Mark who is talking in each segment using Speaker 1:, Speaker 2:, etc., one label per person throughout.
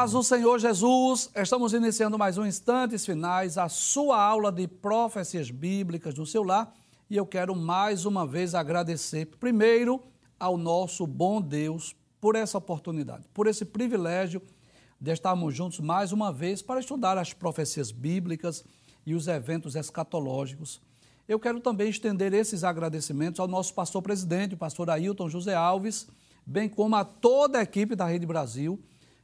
Speaker 1: Paz do Senhor Jesus, estamos iniciando mais um Instantes Finais, a sua aula de profecias bíblicas no seu lar e eu quero mais uma vez agradecer, primeiro, ao nosso bom Deus por essa oportunidade, por esse privilégio de estarmos juntos mais uma vez para estudar as profecias bíblicas e os eventos escatológicos. Eu quero também estender esses agradecimentos ao nosso pastor presidente, o pastor Ailton José Alves, bem como a toda a equipe da Rede Brasil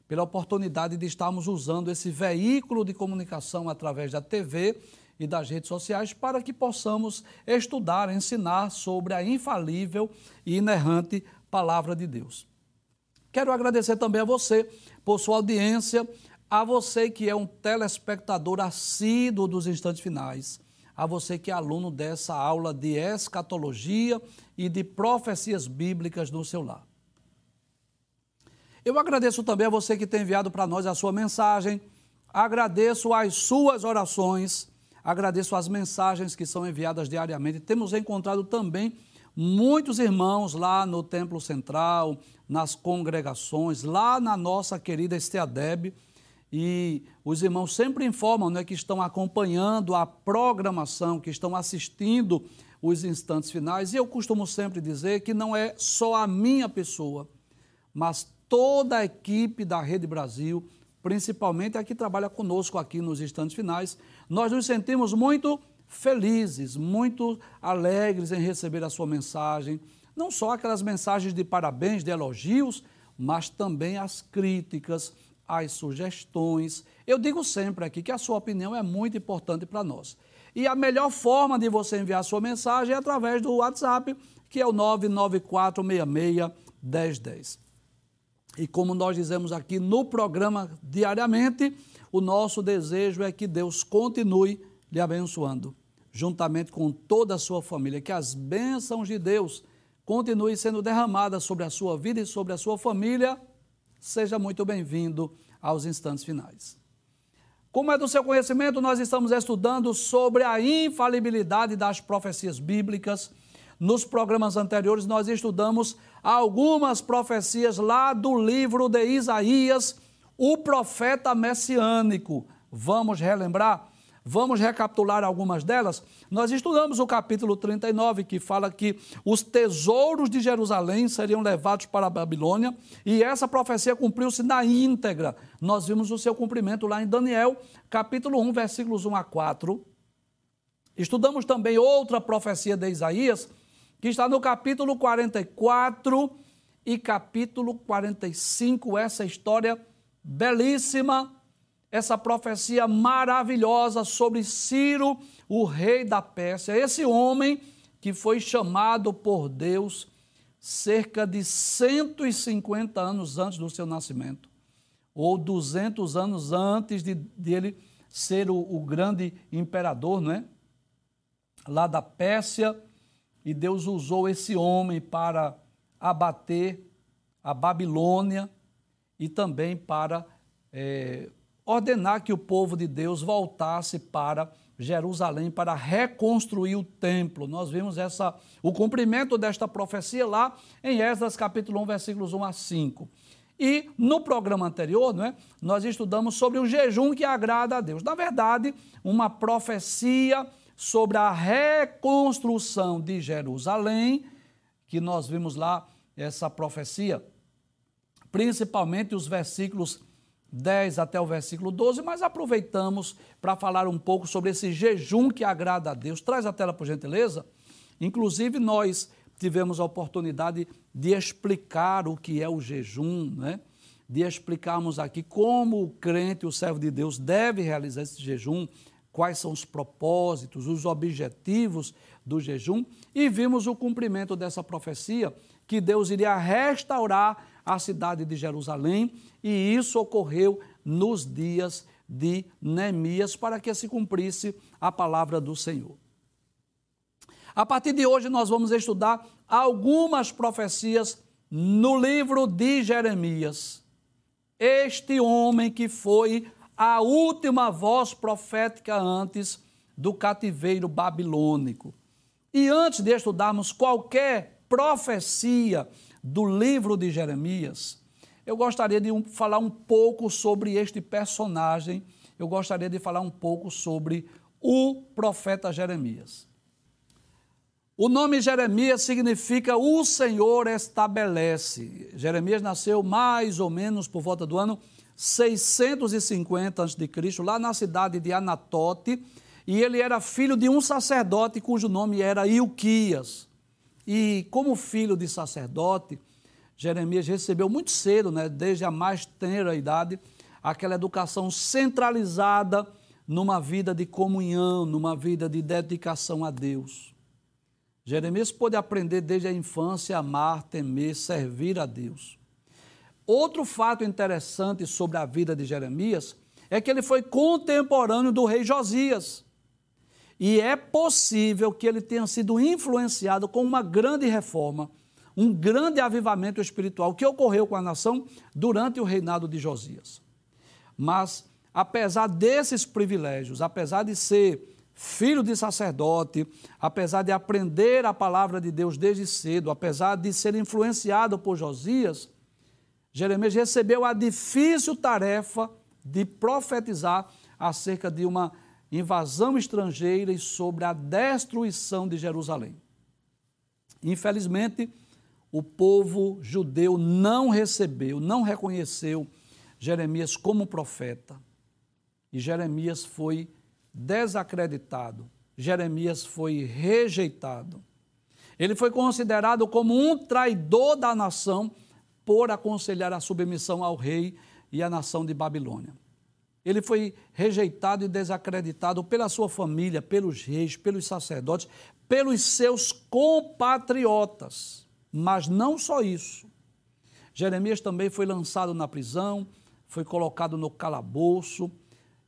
Speaker 1: pela oportunidade de estarmos usando esse veículo de comunicação através da TV e das redes sociais para que possamos estudar, ensinar sobre a infalível e inerrante palavra de Deus. Quero agradecer também a você por sua audiência, a você que é um telespectador assíduo dos instantes finais, a você que é aluno dessa aula de escatologia e de profecias bíblicas no seu lar. Eu agradeço também a você que tem enviado para nós a sua mensagem, agradeço as suas orações, agradeço as mensagens que são enviadas diariamente. Temos encontrado também muitos irmãos lá no Templo Central, nas congregações, lá na nossa querida Esteadeb, e os irmãos sempre informam né, que estão acompanhando a programação, que estão assistindo os instantes finais, e eu costumo sempre dizer que não é só a minha pessoa, mas toda a equipe da Rede Brasil, principalmente a que trabalha conosco aqui nos instantes finais. Nós nos sentimos muito felizes, muito alegres em receber a sua mensagem. Não só aquelas mensagens de parabéns, de elogios, mas também as críticas, as sugestões. Eu digo sempre aqui que a sua opinião é muito importante para nós. E a melhor forma de você enviar sua mensagem é através do WhatsApp, que é o 99466 1010. E como nós dizemos aqui no programa diariamente, o nosso desejo é que Deus continue lhe abençoando, juntamente com toda a sua família, que as bênçãos de Deus continuem sendo derramadas sobre a sua vida e sobre a sua família. Seja muito bem-vindo aos instantes finais. Como é do seu conhecimento, nós estamos estudando sobre a infalibilidade das profecias bíblicas. Nos programas anteriores, nós estudamos algumas profecias lá do livro de Isaías, o profeta messiânico. Vamos relembrar? Vamos recapitular algumas delas? Nós estudamos o capítulo 39, que fala que os tesouros de Jerusalém seriam levados para a Babilônia, e essa profecia cumpriu-se na íntegra. Nós vimos o seu cumprimento lá em Daniel, capítulo 1, versículos 1 a 4. Estudamos também outra profecia de Isaías, que está no capítulo 44 e capítulo 45, essa história belíssima, essa profecia maravilhosa sobre Ciro, o rei da Pérsia, esse homem que foi chamado por Deus cerca de 150 anos antes do seu nascimento, ou 200 anos antes de, de ele ser o, o grande imperador, não é? Lá da Pérsia, e Deus usou esse homem para abater a Babilônia e também para é, ordenar que o povo de Deus voltasse para Jerusalém para reconstruir o templo. Nós vimos essa, o cumprimento desta profecia lá em Esdras capítulo 1, versículos 1 a 5. E no programa anterior, não é, nós estudamos sobre o jejum que agrada a Deus. Na verdade, uma profecia sobre a reconstrução de Jerusalém, que nós vimos lá essa profecia, principalmente os versículos 10 até o versículo 12, mas aproveitamos para falar um pouco sobre esse jejum que agrada a Deus. Traz a tela, por gentileza. Inclusive, nós tivemos a oportunidade de explicar o que é o jejum, né? de explicarmos aqui como o crente, o servo de Deus, deve realizar esse jejum, quais são os propósitos, os objetivos do jejum e vimos o cumprimento dessa profecia que Deus iria restaurar a cidade de Jerusalém e isso ocorreu nos dias de Neemias para que se cumprisse a palavra do Senhor. A partir de hoje nós vamos estudar algumas profecias no livro de Jeremias. Este homem que foi a última voz profética antes do cativeiro babilônico. E antes de estudarmos qualquer profecia do livro de Jeremias, eu gostaria de falar um pouco sobre este personagem, eu gostaria de falar um pouco sobre o profeta Jeremias. O nome Jeremias significa o Senhor estabelece. Jeremias nasceu mais ou menos por volta do ano 650 a.C., lá na cidade de Anatote, e ele era filho de um sacerdote cujo nome era Ilquias. E como filho de sacerdote, Jeremias recebeu muito cedo, né, desde a mais tenra idade, aquela educação centralizada numa vida de comunhão, numa vida de dedicação a Deus. Jeremias pôde aprender desde a infância a amar, temer, servir a Deus. Outro fato interessante sobre a vida de Jeremias é que ele foi contemporâneo do rei Josias. E é possível que ele tenha sido influenciado com uma grande reforma, um grande avivamento espiritual que ocorreu com a nação durante o reinado de Josias. Mas, apesar desses privilégios, apesar de ser filho de sacerdote, apesar de aprender a palavra de Deus desde cedo, apesar de ser influenciado por Josias, Jeremias recebeu a difícil tarefa de profetizar acerca de uma invasão estrangeira e sobre a destruição de Jerusalém. Infelizmente, o povo judeu não recebeu, não reconheceu Jeremias como profeta. E Jeremias foi desacreditado. Jeremias foi rejeitado. Ele foi considerado como um traidor da nação por aconselhar a submissão ao rei e à nação de Babilônia. Ele foi rejeitado e desacreditado pela sua família, pelos reis, pelos sacerdotes, pelos seus compatriotas. Mas não só isso. Jeremias também foi lançado na prisão, foi colocado no calabouço,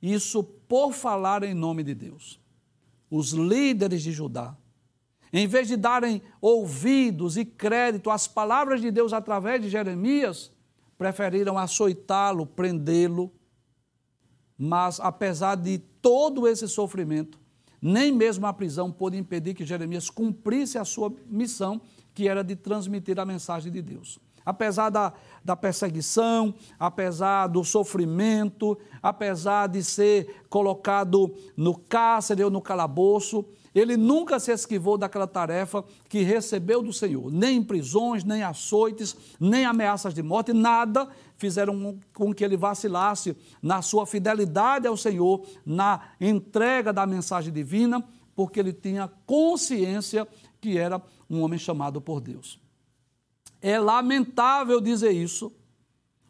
Speaker 1: isso por falar em nome de Deus. Os líderes de Judá, em vez de darem ouvidos e crédito às palavras de Deus através de Jeremias, preferiram açoitá-lo, prendê-lo. Mas, apesar de todo esse sofrimento, nem mesmo a prisão pôde impedir que Jeremias cumprisse a sua missão, que era de transmitir a mensagem de Deus apesar da, da perseguição, apesar do sofrimento, apesar de ser colocado no cárcere ou no calabouço, ele nunca se esquivou daquela tarefa que recebeu do Senhor. Nem prisões, nem açoites, nem ameaças de morte, nada fizeram com que ele vacilasse na sua fidelidade ao Senhor, na entrega da mensagem divina, porque ele tinha consciência que era um homem chamado por Deus. É lamentável dizer isso,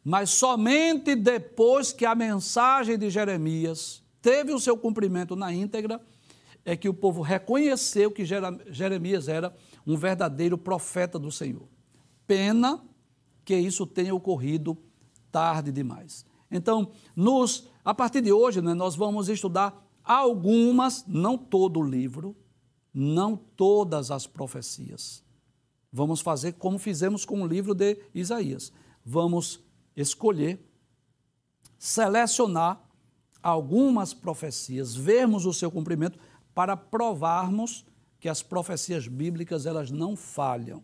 Speaker 1: mas somente depois que a mensagem de Jeremias teve o seu cumprimento na íntegra, é que o povo reconheceu que Jeremias era um verdadeiro profeta do Senhor. Pena que isso tenha ocorrido tarde demais. Então, nos, a partir de hoje, né, nós vamos estudar algumas, não todo o livro, não todas as profecias. Vamos fazer como fizemos com o livro de Isaías. Vamos escolher, selecionar algumas profecias, vermos o seu cumprimento para provarmos que as profecias bíblicas elas não falham.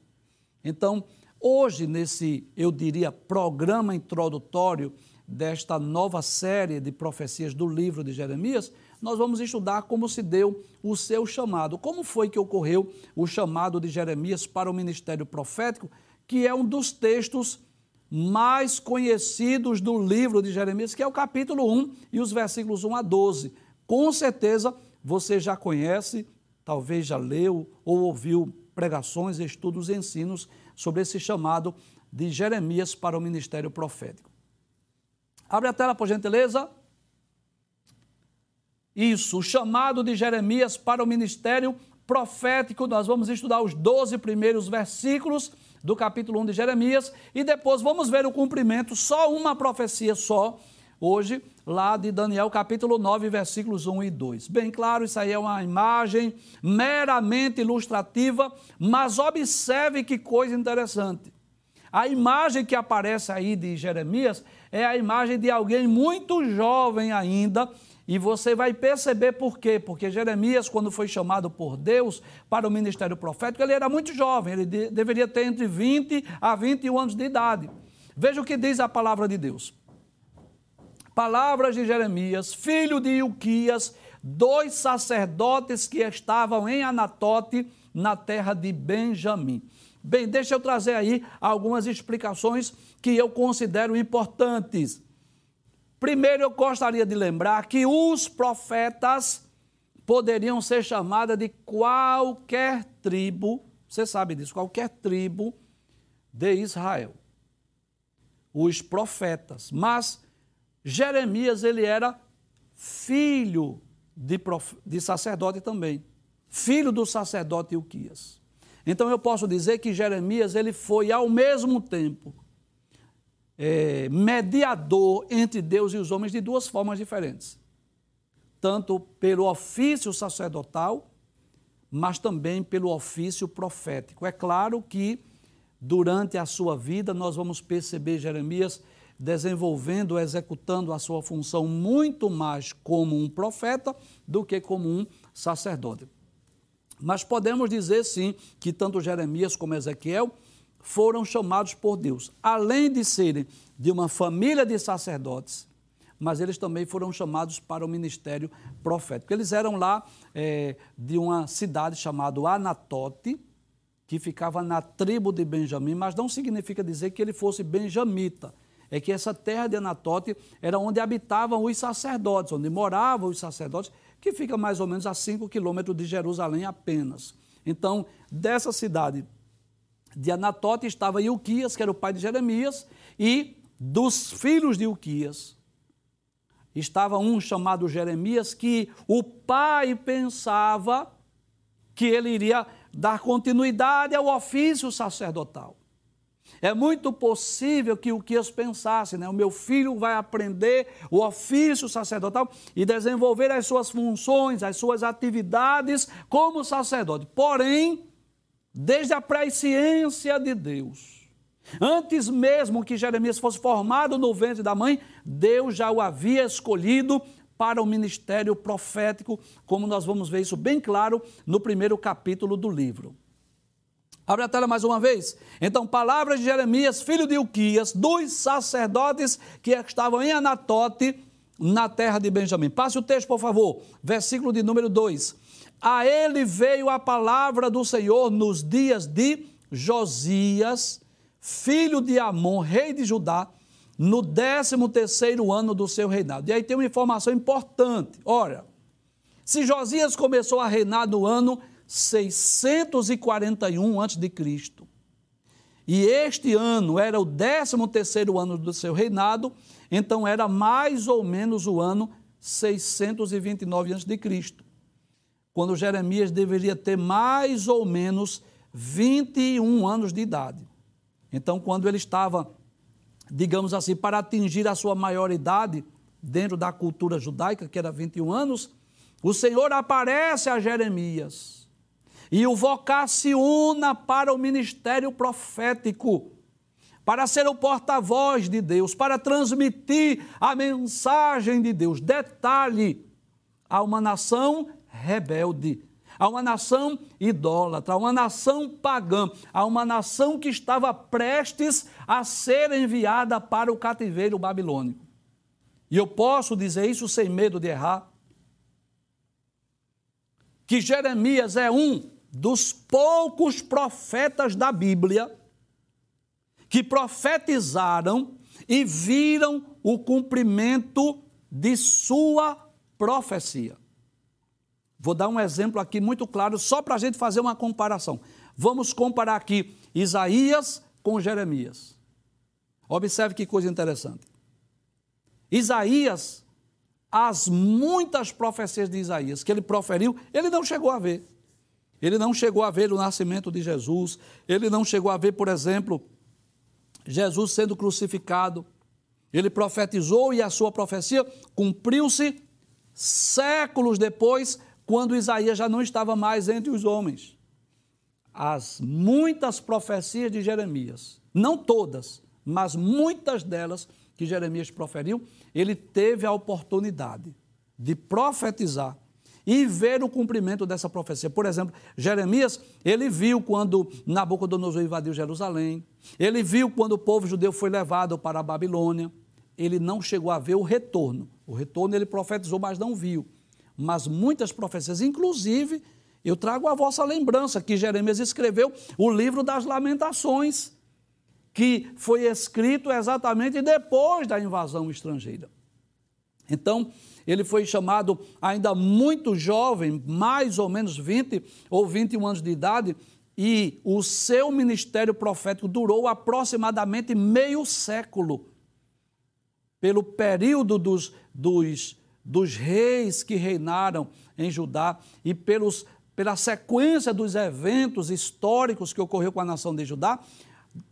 Speaker 1: Então, hoje nesse, eu diria, programa introdutório desta nova série de profecias do livro de Jeremias, nós vamos estudar como se deu o seu chamado. Como foi que ocorreu o chamado de Jeremias para o ministério profético, que é um dos textos mais conhecidos do livro de Jeremias, que é o capítulo 1 e os versículos 1 a 12. Com certeza você já conhece, talvez já leu ou ouviu pregações, estudos e ensinos sobre esse chamado de Jeremias para o ministério profético. Abre a tela, por gentileza. Isso, o chamado de Jeremias para o ministério profético. Nós vamos estudar os 12 primeiros versículos do capítulo 1 de Jeremias e depois vamos ver o cumprimento, só uma profecia só, hoje, lá de Daniel capítulo 9, versículos 1 e 2. Bem claro, isso aí é uma imagem meramente ilustrativa, mas observe que coisa interessante. A imagem que aparece aí de Jeremias é a imagem de alguém muito jovem ainda, e você vai perceber por quê. Porque Jeremias, quando foi chamado por Deus para o ministério profético, ele era muito jovem, ele de, deveria ter entre 20 a 21 anos de idade. Veja o que diz a palavra de Deus. Palavras de Jeremias, filho de Ilquias, dois sacerdotes que estavam em Anatote, na terra de Benjamim. Bem, deixa eu trazer aí algumas explicações que eu considero importantes. Primeiro, eu gostaria de lembrar que os profetas poderiam ser chamados de qualquer tribo, você sabe disso, qualquer tribo de Israel. Os profetas. Mas Jeremias, ele era filho de, prof... de sacerdote também. Filho do sacerdote Ilquias. Então eu posso dizer que Jeremias, ele foi ao mesmo tempo é, mediador entre Deus e os homens de duas formas diferentes. Tanto pelo ofício sacerdotal, mas também pelo ofício profético. É claro que durante a sua vida nós vamos perceber Jeremias desenvolvendo, executando a sua função muito mais como um profeta do que como um sacerdote. Mas podemos dizer sim que tanto Jeremias como Ezequiel foram chamados por Deus, além de serem de uma família de sacerdotes, mas eles também foram chamados para o ministério profético. Eles eram lá é, de uma cidade chamada Anatote, que ficava na tribo de Benjamim, mas não significa dizer que ele fosse benjamita. É que essa terra de Anatote era onde habitavam os sacerdotes, onde moravam os sacerdotes, que fica mais ou menos a 5 quilômetros de Jerusalém apenas. Então, dessa cidade de Anatote estava Ilquias, que era o pai de Jeremias, e dos filhos de Ilquias estava um chamado Jeremias, que o pai pensava que ele iria dar continuidade ao ofício sacerdotal. É muito possível que o Quias pensasse, né? O meu filho vai aprender o ofício sacerdotal e desenvolver as suas funções, as suas atividades como sacerdote. Porém, desde a presciência de Deus. Antes mesmo que Jeremias fosse formado no ventre da mãe, Deus já o havia escolhido para o ministério profético, como nós vamos ver isso bem claro no primeiro capítulo do livro. Abre a tela mais uma vez. Então, palavras de Jeremias, filho de Ilquias, dos sacerdotes que estavam em Anatote, na terra de Benjamim. Passe o texto, por favor. Versículo de número 2. A ele veio a palavra do Senhor nos dias de Josias, filho de Amon, rei de Judá, no 13 terceiro ano do seu reinado. E aí tem uma informação importante. Olha, se Josias começou a reinar no ano 641 a.C., e este ano era o 13 terceiro ano do seu reinado, então era mais ou menos o ano 629 a.C quando Jeremias deveria ter mais ou menos 21 anos de idade. Então, quando ele estava, digamos assim, para atingir a sua maioridade dentro da cultura judaica, que era 21 anos, o Senhor aparece a Jeremias e o vocaciona para o ministério profético, para ser o porta-voz de Deus, para transmitir a mensagem de Deus. Detalhe: a uma nação rebelde, a uma nação idólatra, a uma nação pagã, a uma nação que estava prestes a ser enviada para o cativeiro babilônico. E eu posso dizer isso sem medo de errar, que Jeremias é um dos poucos profetas da Bíblia que profetizaram e viram o cumprimento de sua profecia. Vou dar um exemplo aqui muito claro, só para a gente fazer uma comparação. Vamos comparar aqui Isaías com Jeremias. Observe que coisa interessante. Isaías, as muitas profecias de Isaías que ele proferiu, ele não chegou a ver. Ele não chegou a ver o nascimento de Jesus, ele não chegou a ver, por exemplo, Jesus sendo crucificado. Ele profetizou e a sua profecia cumpriu-se séculos depois, quando Isaías já não estava mais entre os homens. As muitas profecias de Jeremias, não todas, mas muitas delas que Jeremias proferiu, ele teve a oportunidade de profetizar e ver o cumprimento dessa profecia. Por exemplo, Jeremias, ele viu quando Nabucodonosor invadiu Jerusalém, ele viu quando o povo judeu foi levado para a Babilônia, ele não chegou a ver o retorno. O retorno ele profetizou, mas não viu. Mas muitas profecias, inclusive, eu trago a vossa lembrança que Jeremias escreveu o livro das Lamentações, que foi escrito exatamente depois da invasão estrangeira. Então, ele foi chamado ainda muito jovem, mais ou menos 20 ou 21 anos de idade, e o seu ministério profético durou aproximadamente meio século. Pelo período dos, dos, dos reis que reinaram em Judá e pelos, pela sequência dos eventos históricos que ocorreu com a nação de Judá,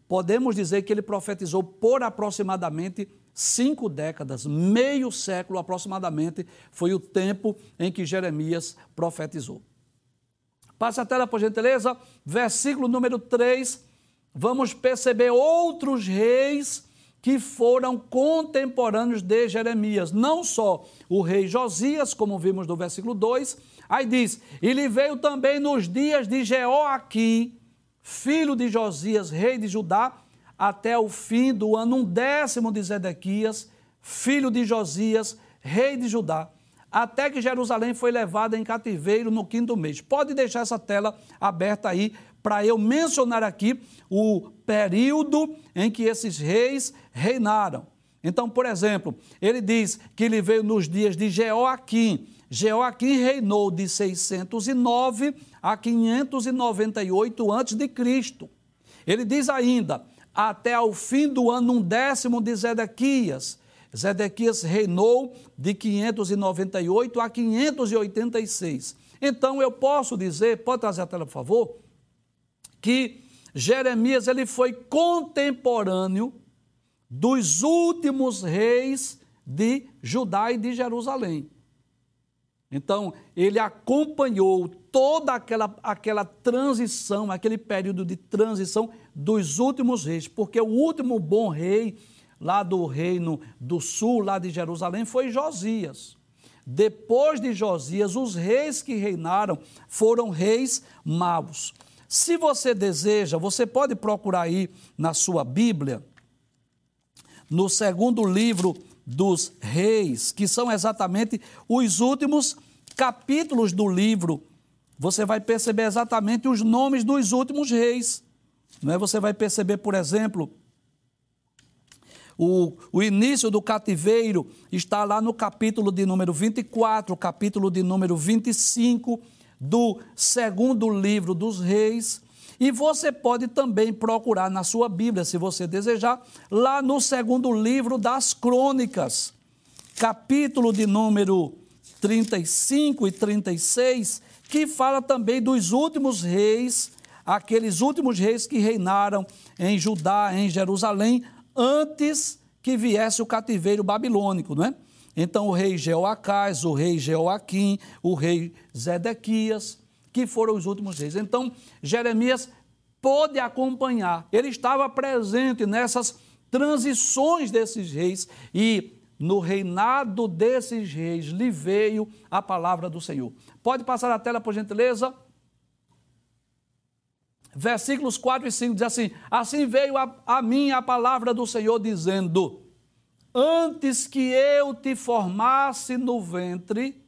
Speaker 1: podemos dizer que ele profetizou por aproximadamente cinco décadas, meio século aproximadamente, foi o tempo em que Jeremias profetizou. Passe a tela, por gentileza, versículo número 3. Vamos perceber outros reis que foram contemporâneos de Jeremias. Não só o rei Josias, como vimos no versículo 2, aí diz: Ele veio também nos dias de Jeoaquim, filho de Josias, rei de Judá, até o fim do ano um décimo de Zedequias, filho de Josias, rei de Judá, até que Jerusalém foi levada em cativeiro no quinto mês. Pode deixar essa tela aberta aí para eu mencionar aqui o período em que esses reis reinaram. Então, por exemplo, ele diz que ele veio nos dias de Jeoaquim. Jeoaquim reinou de 609 a 598 a.C. Ele diz ainda até ao fim do ano um décimo de Zedequias. Zedequias reinou de 598 a 586. Então eu posso dizer, pode trazer a tela, por favor, que Jeremias ele foi contemporâneo dos últimos reis de Judá e de Jerusalém. Então, ele acompanhou toda aquela, aquela transição, aquele período de transição dos últimos reis, porque o último bom rei lá do reino do sul, lá de Jerusalém, foi Josias. Depois de Josias, os reis que reinaram foram reis maus. Se você deseja, você pode procurar aí na sua Bíblia, no segundo livro dos reis, que são exatamente os últimos capítulos do livro. Você vai perceber exatamente os nomes dos últimos reis. Não é? Você vai perceber, por exemplo, o, o início do cativeiro está lá no capítulo de número 24, capítulo de número 25 do segundo livro dos reis. E você pode também procurar na sua Bíblia, se você desejar, lá no segundo livro das crônicas, capítulo de número 35 e 36, que fala também dos últimos reis aqueles últimos reis que reinaram em Judá, em Jerusalém, antes que viesse o cativeiro babilônico, não é? Então, o rei Jeoacás, o rei Jeoaquim, o rei Zedequias, que foram os últimos reis. Então, Jeremias pôde acompanhar, ele estava presente nessas transições desses reis e no reinado desses reis lhe veio a palavra do Senhor. Pode passar a tela, por gentileza? versículos 4 e 5 diz assim: Assim veio a, a mim a palavra do Senhor dizendo: Antes que eu te formasse no ventre,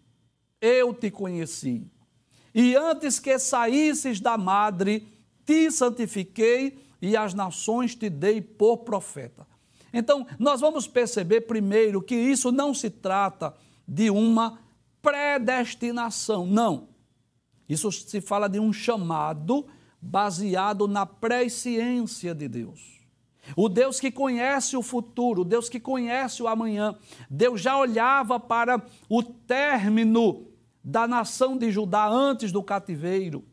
Speaker 1: eu te conheci. E antes que saísses da madre, te santifiquei e as nações te dei por profeta. Então, nós vamos perceber primeiro que isso não se trata de uma predestinação, não. Isso se fala de um chamado baseado na presciência de Deus. O Deus que conhece o futuro, o Deus que conhece o amanhã. Deus já olhava para o término da nação de Judá antes do cativeiro.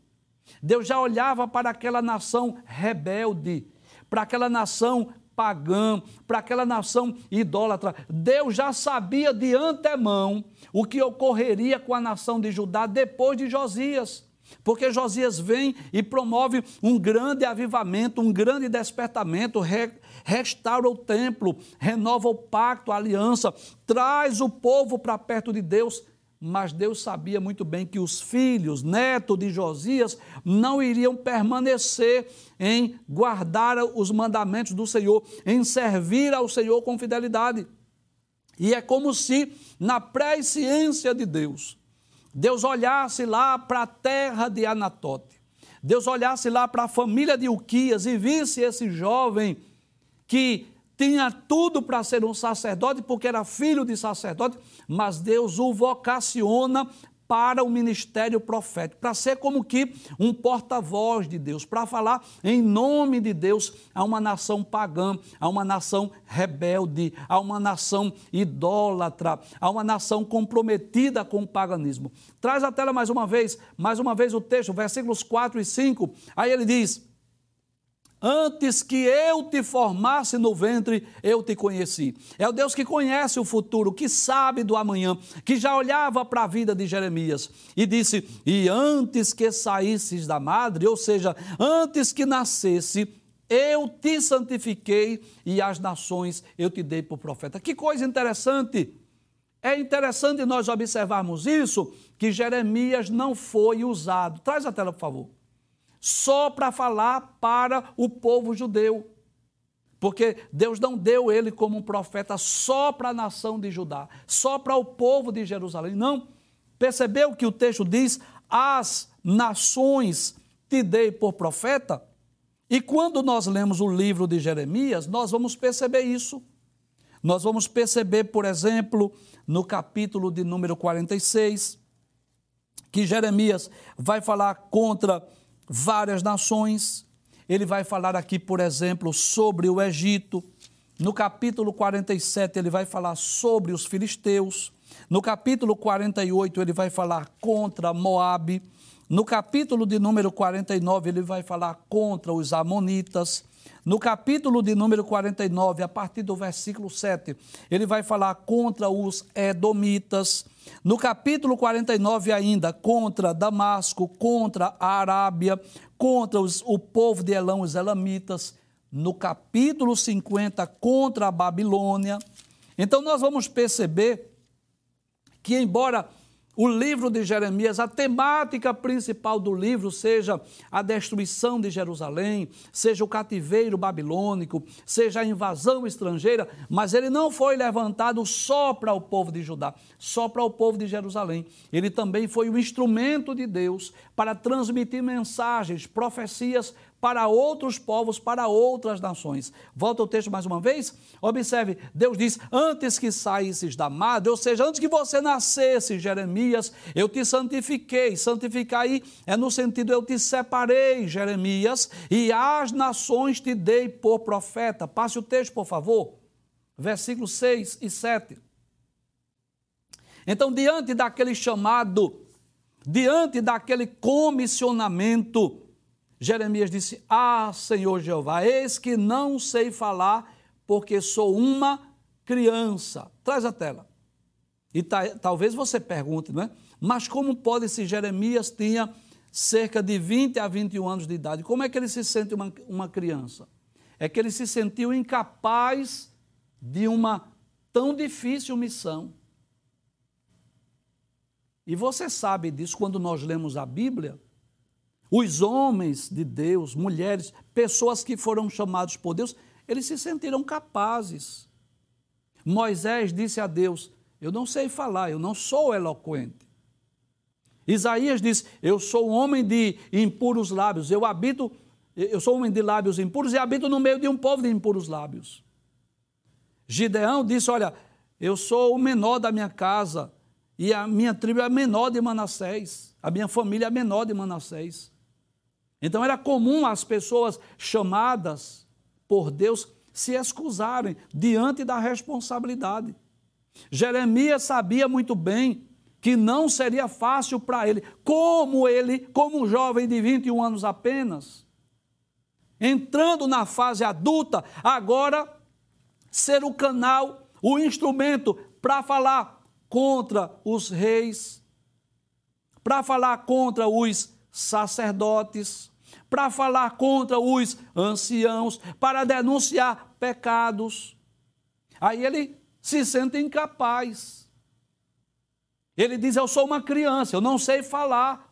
Speaker 1: Deus já olhava para aquela nação rebelde, para aquela nação pagã, para aquela nação idólatra. Deus já sabia de antemão o que ocorreria com a nação de Judá depois de Josias. Porque Josias vem e promove um grande avivamento, um grande despertamento, re, restaura o templo, renova o pacto, a aliança, traz o povo para perto de Deus. Mas Deus sabia muito bem que os filhos, neto de Josias, não iriam permanecer em guardar os mandamentos do Senhor, em servir ao Senhor com fidelidade. E é como se, na presciência de Deus, Deus olhasse lá para a terra de Anatote, Deus olhasse lá para a família de Uquias e visse esse jovem que tinha tudo para ser um sacerdote, porque era filho de sacerdote, mas Deus o vocaciona para o ministério profético, para ser como que um porta-voz de Deus, para falar em nome de Deus a uma nação pagã, a uma nação rebelde, a uma nação idólatra, a uma nação comprometida com o paganismo. Traz a tela mais uma vez, mais uma vez o texto, versículos 4 e 5. Aí ele diz: Antes que eu te formasse no ventre, eu te conheci. É o Deus que conhece o futuro, que sabe do amanhã, que já olhava para a vida de Jeremias e disse: E antes que saísses da madre, ou seja, antes que nascesse, eu te santifiquei e as nações eu te dei por profeta. Que coisa interessante! É interessante nós observarmos isso, que Jeremias não foi usado. Traz a tela, por favor só para falar para o povo judeu. Porque Deus não deu ele como um profeta só para a nação de Judá, só para o povo de Jerusalém. Não. Percebeu que o texto diz: As nações te dei por profeta? E quando nós lemos o livro de Jeremias, nós vamos perceber isso. Nós vamos perceber, por exemplo, no capítulo de número 46, que Jeremias vai falar contra várias nações. Ele vai falar aqui, por exemplo, sobre o Egito. No capítulo 47, ele vai falar sobre os filisteus. No capítulo 48, ele vai falar contra Moabe. No capítulo de número 49, ele vai falar contra os amonitas. No capítulo de número 49, a partir do versículo 7, ele vai falar contra os edomitas. No capítulo 49, ainda, contra Damasco, contra a Arábia, contra os, o povo de Elão, os elamitas. No capítulo 50, contra a Babilônia. Então, nós vamos perceber que, embora o livro de Jeremias, a temática principal do livro seja a destruição de Jerusalém, seja o cativeiro babilônico, seja a invasão estrangeira, mas ele não foi levantado só para o povo de Judá, só para o povo de Jerusalém. Ele também foi o instrumento de Deus para transmitir mensagens, profecias para outros povos, para outras nações. Volta o texto mais uma vez. Observe, Deus diz: Antes que saísses da madre, ou seja, antes que você nascesse, Jeremias, eu te santifiquei. Santificar aí é no sentido eu te separei, Jeremias, e as nações te dei por profeta. Passe o texto, por favor. Versículos 6 e 7. Então, diante daquele chamado, diante daquele comissionamento, Jeremias disse: Ah, Senhor Jeová, eis que não sei falar, porque sou uma criança. Traz a tela. E talvez você pergunte, não é? Mas como pode se Jeremias tinha cerca de 20 a 21 anos de idade? Como é que ele se sente uma, uma criança? É que ele se sentiu incapaz de uma tão difícil missão. E você sabe disso quando nós lemos a Bíblia os homens de Deus, mulheres, pessoas que foram chamados por Deus, eles se sentiram capazes. Moisés disse a Deus: Eu não sei falar, eu não sou eloquente. Isaías disse: Eu sou homem de impuros lábios, eu habito, eu sou homem de lábios impuros e habito no meio de um povo de impuros lábios. Gideão disse: Olha, eu sou o menor da minha casa e a minha tribo é a menor de Manassés, a minha família é a menor de Manassés. Então era comum as pessoas chamadas por Deus se excusarem diante da responsabilidade. Jeremias sabia muito bem que não seria fácil para ele, como ele, como um jovem de 21 anos apenas, entrando na fase adulta, agora ser o canal, o instrumento para falar contra os reis, para falar contra os sacerdotes, para falar contra os anciãos, para denunciar pecados. Aí ele se sente incapaz. Ele diz: Eu sou uma criança, eu não sei falar.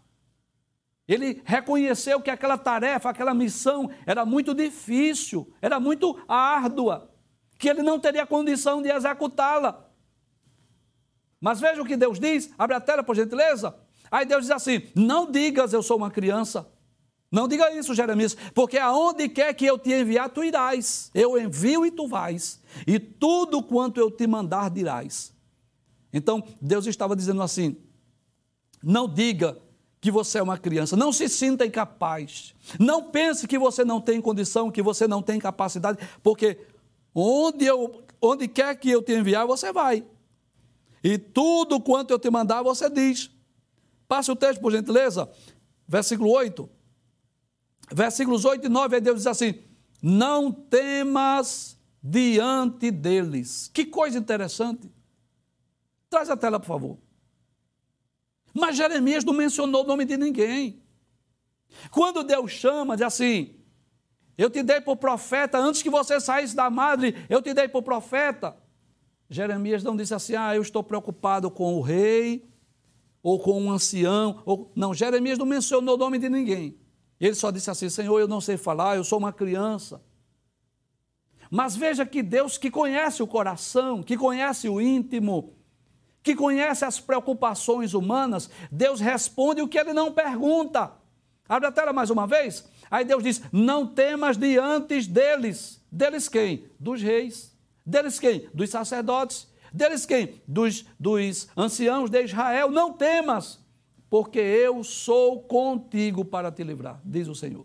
Speaker 1: Ele reconheceu que aquela tarefa, aquela missão era muito difícil, era muito árdua, que ele não teria condição de executá-la. Mas veja o que Deus diz, abre a tela por gentileza. Aí Deus diz assim: Não digas eu sou uma criança. Não diga isso, Jeremias, porque aonde quer que eu te enviar, tu irás. Eu envio e tu vais, e tudo quanto eu te mandar dirás. Então, Deus estava dizendo assim: não diga que você é uma criança, não se sinta incapaz, não pense que você não tem condição, que você não tem capacidade, porque onde, eu, onde quer que eu te enviar, você vai. E tudo quanto eu te mandar, você diz. Passe o texto, por gentileza. Versículo 8. Versículos 8 e 9, aí Deus diz assim: Não temas diante deles. Que coisa interessante. Traz a tela, por favor. Mas Jeremias não mencionou o nome de ninguém. Quando Deus chama, diz assim: Eu te dei por profeta, antes que você saísse da madre, eu te dei por profeta. Jeremias não disse assim: Ah, eu estou preocupado com o rei, ou com um ancião. Ou... Não, Jeremias não mencionou o nome de ninguém. Ele só disse assim: Senhor, eu não sei falar, eu sou uma criança. Mas veja que Deus, que conhece o coração, que conhece o íntimo, que conhece as preocupações humanas, Deus responde o que ele não pergunta. Abre a tela mais uma vez. Aí Deus diz: Não temas diante deles. Deles quem? Dos reis. Deles quem? Dos sacerdotes. Deles quem? Dos, dos anciãos de Israel. Não temas, porque eu sou contigo para te livrar, diz o Senhor.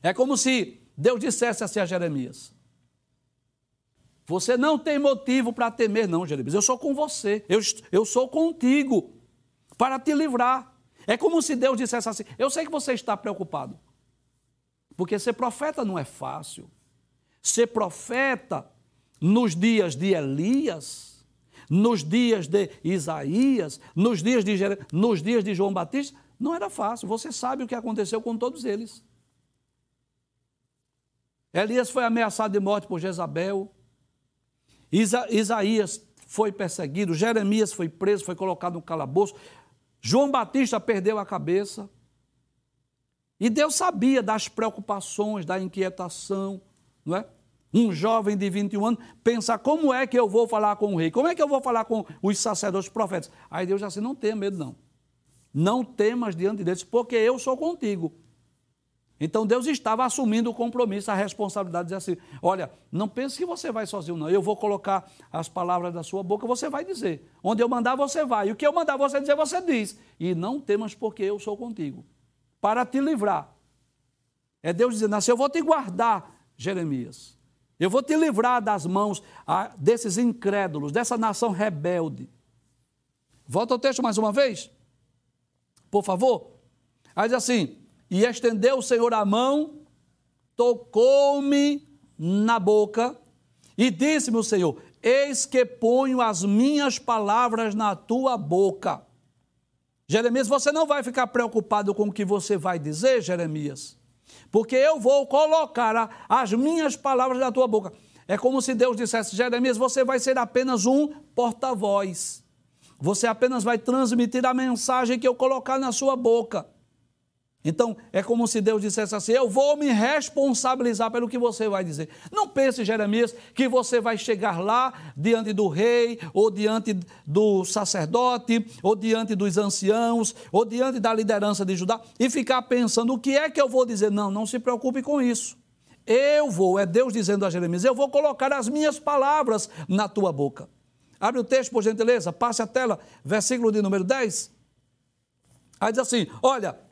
Speaker 1: É como se Deus dissesse assim a Jeremias: você não tem motivo para temer, não, Jeremias. Eu sou com você, eu, eu sou contigo para te livrar. É como se Deus dissesse assim: Eu sei que você está preocupado, porque ser profeta não é fácil. Ser profeta nos dias de Elias, nos dias de Isaías, nos dias de, nos dias de João Batista, não era fácil. Você sabe o que aconteceu com todos eles. Elias foi ameaçado de morte por Jezabel. Isa, Isaías foi perseguido, Jeremias foi preso, foi colocado no calabouço, João Batista perdeu a cabeça. E Deus sabia das preocupações, da inquietação, não é? Um jovem de 21 anos pensar como é que eu vou falar com o rei, como é que eu vou falar com os sacerdotes profetas. Aí Deus disse assim: não tenha medo, não. Não temas diante deles, porque eu sou contigo. Então Deus estava assumindo o compromisso, a responsabilidade de dizer assim: olha, não pense que você vai sozinho, não. Eu vou colocar as palavras da sua boca, você vai dizer. Onde eu mandar, você vai. E o que eu mandar você dizer, você diz. E não temas, porque eu sou contigo. Para te livrar. É Deus dizendo assim: eu vou te guardar, Jeremias. Eu vou te livrar das mãos ah, desses incrédulos, dessa nação rebelde. Volta ao texto mais uma vez. Por favor. Aí diz assim: e estendeu o Senhor a mão, tocou-me na boca e disse-me o Senhor: Eis que ponho as minhas palavras na tua boca. Jeremias, você não vai ficar preocupado com o que você vai dizer, Jeremias, porque eu vou colocar as minhas palavras na tua boca. É como se Deus dissesse: Jeremias, você vai ser apenas um porta-voz. Você apenas vai transmitir a mensagem que eu colocar na sua boca. Então, é como se Deus dissesse assim: Eu vou me responsabilizar pelo que você vai dizer. Não pense, Jeremias, que você vai chegar lá diante do rei, ou diante do sacerdote, ou diante dos anciãos, ou diante da liderança de Judá, e ficar pensando: o que é que eu vou dizer? Não, não se preocupe com isso. Eu vou, é Deus dizendo a Jeremias: Eu vou colocar as minhas palavras na tua boca. Abre o texto, por gentileza, passe a tela, versículo de número 10. Aí diz assim: Olha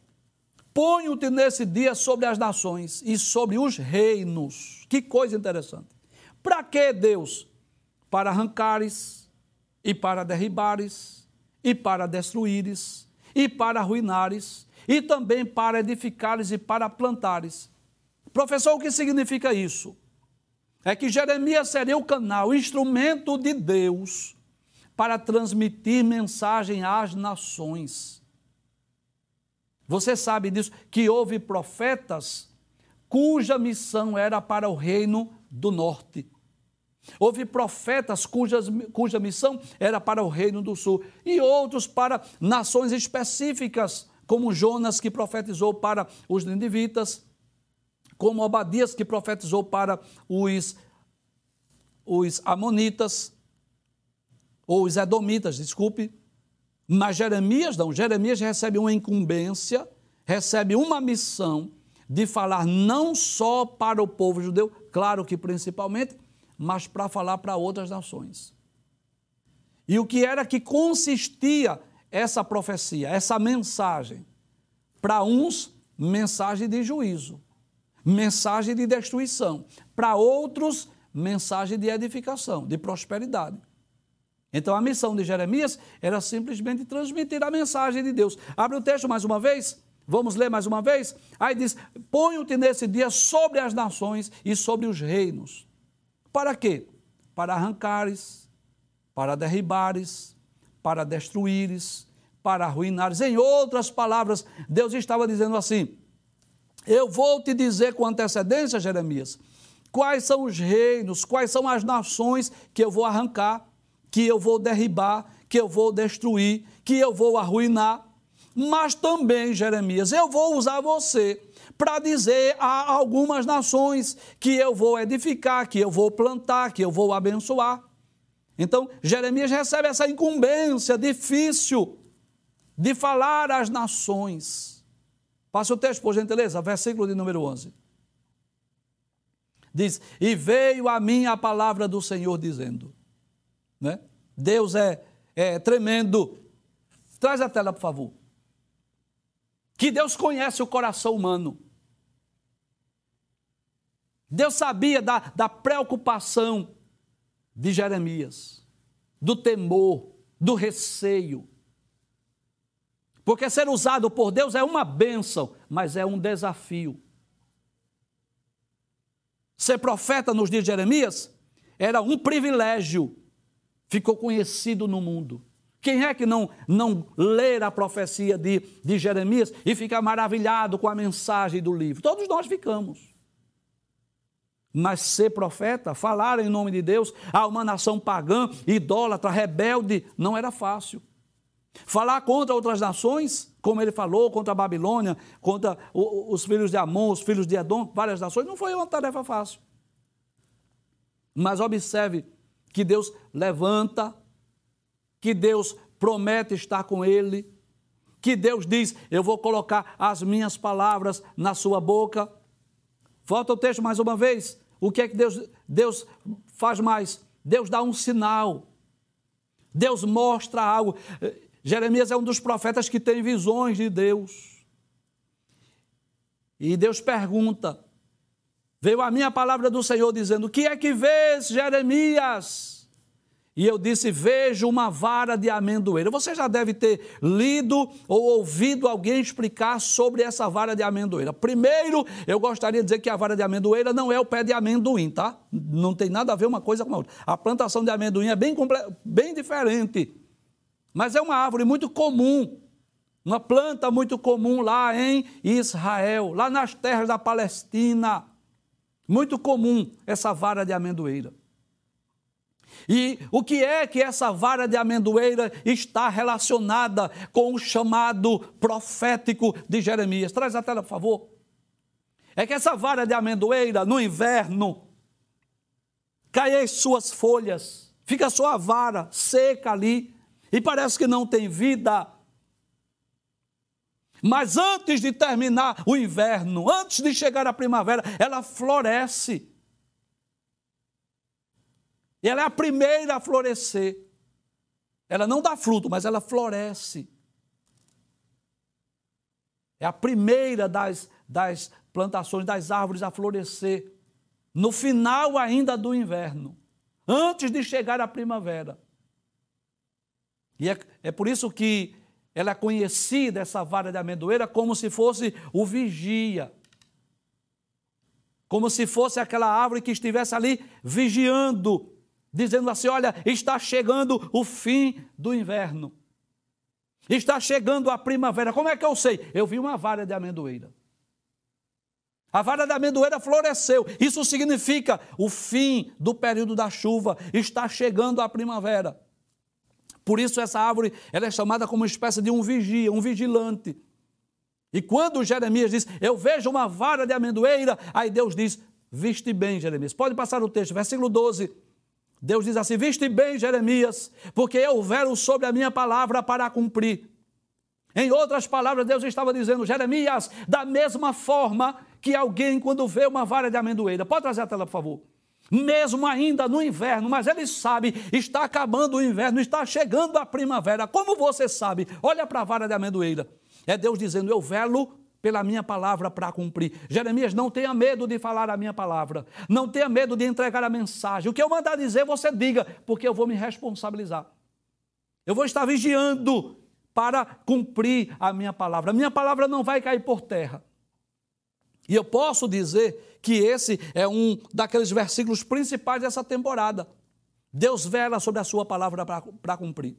Speaker 1: Ponho-te nesse dia sobre as nações e sobre os reinos. Que coisa interessante. Para que Deus? Para arrancares e para derribares e para destruíres e para arruinares e também para edificares e para plantares. Professor, o que significa isso? É que Jeremias seria o canal, o instrumento de Deus para transmitir mensagem às nações. Você sabe disso, que houve profetas cuja missão era para o reino do norte. Houve profetas cujas, cuja missão era para o reino do sul e outros para nações específicas, como Jonas, que profetizou para os ninivitas, como Obadias, que profetizou para os, os amonitas, ou os edomitas, desculpe. Mas Jeremias não. Jeremias recebe uma incumbência, recebe uma missão de falar não só para o povo judeu, claro que principalmente, mas para falar para outras nações. E o que era que consistia essa profecia, essa mensagem? Para uns, mensagem de juízo, mensagem de destruição. Para outros, mensagem de edificação, de prosperidade. Então a missão de Jeremias era simplesmente transmitir a mensagem de Deus. Abre o texto mais uma vez. Vamos ler mais uma vez? Aí diz: Ponho-te nesse dia sobre as nações e sobre os reinos. Para quê? Para arrancares, para derribares, para destruíres, para arruinares. Em outras palavras, Deus estava dizendo assim: Eu vou te dizer com antecedência, Jeremias, quais são os reinos, quais são as nações que eu vou arrancar que eu vou derribar, que eu vou destruir, que eu vou arruinar. Mas também, Jeremias, eu vou usar você para dizer a algumas nações que eu vou edificar, que eu vou plantar, que eu vou abençoar. Então, Jeremias recebe essa incumbência difícil de falar às nações. Passe o texto, por gentileza, versículo de número 11. Diz: E veio a mim a palavra do Senhor dizendo: né? Deus é, é tremendo. Traz a tela, por favor. Que Deus conhece o coração humano. Deus sabia da, da preocupação de Jeremias, do temor, do receio. Porque ser usado por Deus é uma bênção, mas é um desafio. Ser profeta nos dias de Jeremias era um privilégio, ficou conhecido no mundo. Quem é que não, não ler a profecia de, de Jeremias e fica maravilhado com a mensagem do livro? Todos nós ficamos. Mas ser profeta, falar em nome de Deus a uma nação pagã, idólatra, rebelde, não era fácil. Falar contra outras nações, como ele falou, contra a Babilônia, contra os filhos de Amon, os filhos de Edom, várias nações, não foi uma tarefa fácil. Mas observe que Deus levanta, que Deus promete estar com ele, que Deus diz: Eu vou colocar as minhas palavras na sua boca. Volta o texto mais uma vez. O que é que Deus, Deus faz mais? Deus dá um sinal. Deus mostra algo. Jeremias é um dos profetas que tem visões de Deus. E Deus pergunta: Veio a minha palavra do Senhor dizendo: O que é que vês, Jeremias? E eu disse: Vejo uma vara de amendoeira. Você já deve ter lido ou ouvido alguém explicar sobre essa vara de amendoeira. Primeiro, eu gostaria de dizer que a vara de amendoeira não é o pé de amendoim, tá? Não tem nada a ver uma coisa com a outra. A plantação de amendoim é bem, bem diferente. Mas é uma árvore muito comum, uma planta muito comum lá em Israel, lá nas terras da Palestina. Muito comum essa vara de amendoeira. E o que é que essa vara de amendoeira está relacionada com o chamado profético de Jeremias? Traz a tela, por favor. É que essa vara de amendoeira, no inverno, cai as suas folhas, fica a vara seca ali, e parece que não tem vida. Mas antes de terminar o inverno, antes de chegar a primavera, ela floresce. E ela é a primeira a florescer. Ela não dá fruto, mas ela floresce. É a primeira das, das plantações, das árvores a florescer. No final ainda do inverno, antes de chegar a primavera. E é, é por isso que ela é conhecida, essa vara de amendoeira, como se fosse o vigia. Como se fosse aquela árvore que estivesse ali vigiando, dizendo assim: olha, está chegando o fim do inverno. Está chegando a primavera. Como é que eu sei? Eu vi uma vara de amendoeira. A vara da amendoeira floresceu. Isso significa o fim do período da chuva. Está chegando a primavera. Por isso essa árvore ela é chamada como uma espécie de um vigia, um vigilante. E quando Jeremias diz, eu vejo uma vara de amendoeira, aí Deus diz, viste bem, Jeremias. Pode passar o texto, versículo 12. Deus diz assim: Viste bem, Jeremias, porque eu vero sobre a minha palavra para cumprir. Em outras palavras, Deus estava dizendo, Jeremias, da mesma forma que alguém, quando vê uma vara de amendoeira, pode trazer a tela, por favor. Mesmo ainda no inverno, mas ele sabe, está acabando o inverno, está chegando a primavera. Como você sabe? Olha para a vara de amendoeira. É Deus dizendo: Eu velo pela minha palavra para cumprir. Jeremias, não tenha medo de falar a minha palavra. Não tenha medo de entregar a mensagem. O que eu mandar dizer, você diga, porque eu vou me responsabilizar. Eu vou estar vigiando para cumprir a minha palavra. A minha palavra não vai cair por terra. E eu posso dizer que esse é um daqueles versículos principais dessa temporada. Deus vela sobre a sua palavra para cumprir.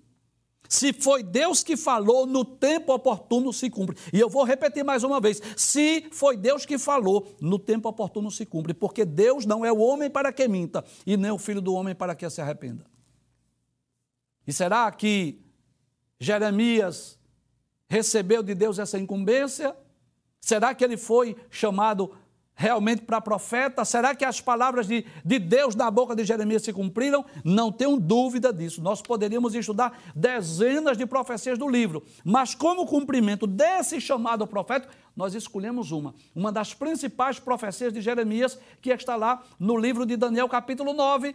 Speaker 1: Se foi Deus que falou, no tempo oportuno se cumpre. E eu vou repetir mais uma vez: se foi Deus que falou, no tempo oportuno se cumpre. Porque Deus não é o homem para que minta, e nem o filho do homem para que se arrependa. E será que Jeremias recebeu de Deus essa incumbência? Será que ele foi chamado realmente para profeta? Será que as palavras de, de Deus na boca de Jeremias se cumpriram? Não tenho dúvida disso. Nós poderíamos estudar dezenas de profecias do livro, mas como cumprimento desse chamado profético, nós escolhemos uma, uma das principais profecias de Jeremias, que está lá no livro de Daniel, capítulo 9.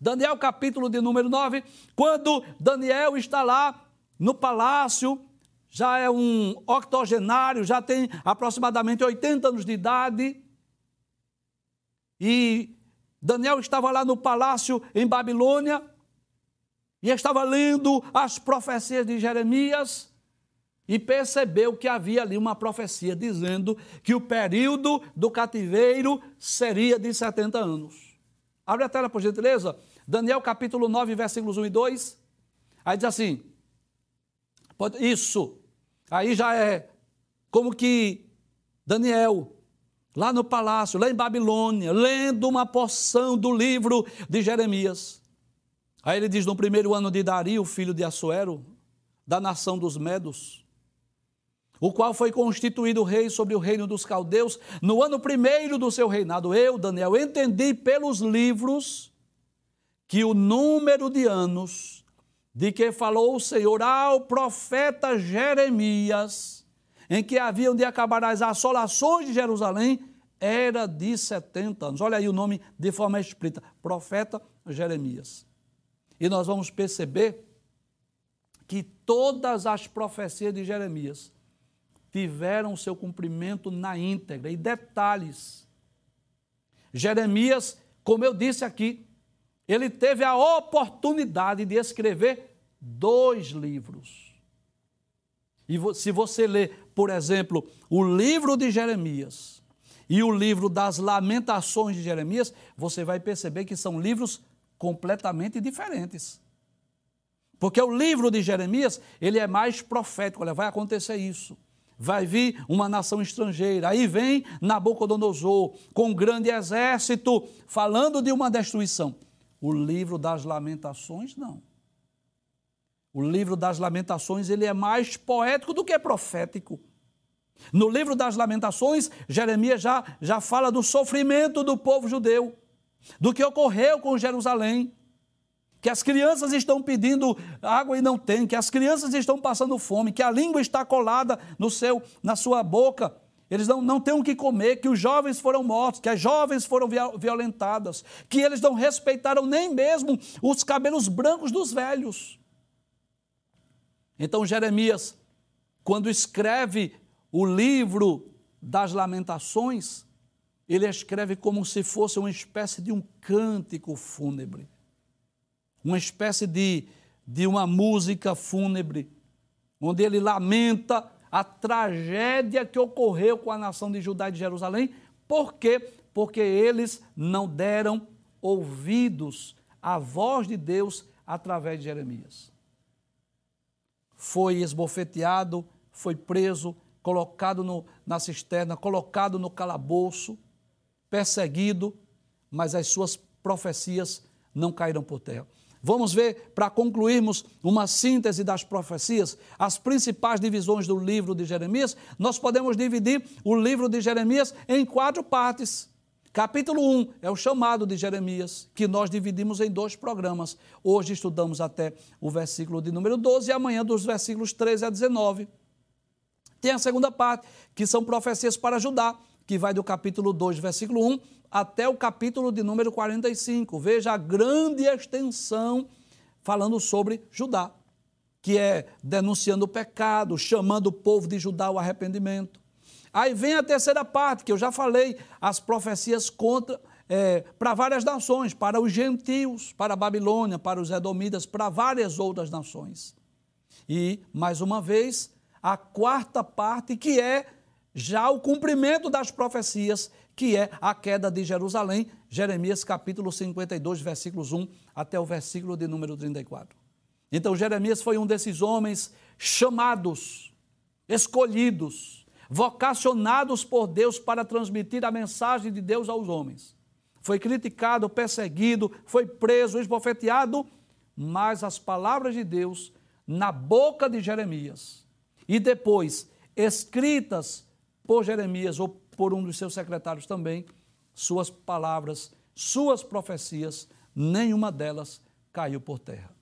Speaker 1: Daniel, capítulo de número 9, quando Daniel está lá no palácio, já é um octogenário, já tem aproximadamente 80 anos de idade. E Daniel estava lá no palácio em Babilônia e estava lendo as profecias de Jeremias e percebeu que havia ali uma profecia dizendo que o período do cativeiro seria de 70 anos. Abre a tela, por gentileza. Daniel capítulo 9, versículos 1 e 2. Aí diz assim: Isso. Aí já é como que Daniel, lá no palácio, lá em Babilônia, lendo uma porção do livro de Jeremias. Aí ele diz: No primeiro ano de Dario, filho de Assuero, da nação dos Medos, o qual foi constituído rei sobre o reino dos caldeus, no ano primeiro do seu reinado, eu, Daniel, entendi pelos livros que o número de anos de que falou o Senhor ao profeta Jeremias, em que haviam de acabar as assolações de Jerusalém, era de 70 anos. Olha aí o nome de forma explícita: profeta Jeremias. E nós vamos perceber que todas as profecias de Jeremias tiveram seu cumprimento na íntegra. E detalhes: Jeremias, como eu disse aqui, ele teve a oportunidade de escrever dois livros. E se você ler, por exemplo, o livro de Jeremias e o livro das Lamentações de Jeremias, você vai perceber que são livros completamente diferentes. Porque o livro de Jeremias, ele é mais profético, olha, vai acontecer isso. Vai vir uma nação estrangeira, aí vem Nabucodonosor com um grande exército falando de uma destruição. O livro das Lamentações, não. O livro das Lamentações, ele é mais poético do que profético. No livro das Lamentações, Jeremias já, já fala do sofrimento do povo judeu, do que ocorreu com Jerusalém, que as crianças estão pedindo água e não tem, que as crianças estão passando fome, que a língua está colada no seu, na sua boca, eles não, não têm o que comer, que os jovens foram mortos, que as jovens foram violentadas, que eles não respeitaram nem mesmo os cabelos brancos dos velhos. Então Jeremias, quando escreve o livro das lamentações, ele escreve como se fosse uma espécie de um cântico fúnebre, uma espécie de, de uma música fúnebre, onde ele lamenta a tragédia que ocorreu com a nação de Judá e de Jerusalém. Por quê? Porque eles não deram ouvidos à voz de Deus através de Jeremias. Foi esbofeteado, foi preso, colocado no, na cisterna, colocado no calabouço, perseguido, mas as suas profecias não caíram por terra. Vamos ver, para concluirmos uma síntese das profecias, as principais divisões do livro de Jeremias. Nós podemos dividir o livro de Jeremias em quatro partes. Capítulo 1 é o chamado de Jeremias, que nós dividimos em dois programas. Hoje estudamos até o versículo de número 12 e amanhã dos versículos 13 a 19. Tem a segunda parte, que são profecias para Judá, que vai do capítulo 2, versículo 1, até o capítulo de número 45. Veja a grande extensão falando sobre Judá, que é denunciando o pecado, chamando o povo de Judá ao arrependimento. Aí vem a terceira parte, que eu já falei, as profecias contra é, para várias nações, para os gentios, para a Babilônia, para os edomitas, para várias outras nações. E, mais uma vez, a quarta parte, que é já o cumprimento das profecias, que é a queda de Jerusalém, Jeremias capítulo 52, versículos 1 até o versículo de número 34. Então, Jeremias foi um desses homens chamados, escolhidos, vocacionados por Deus para transmitir a mensagem de Deus aos homens. Foi criticado, perseguido, foi preso, esbofeteado, mas as palavras de Deus na boca de Jeremias e depois escritas por Jeremias ou por um dos seus secretários também, suas palavras, suas profecias, nenhuma delas caiu por terra.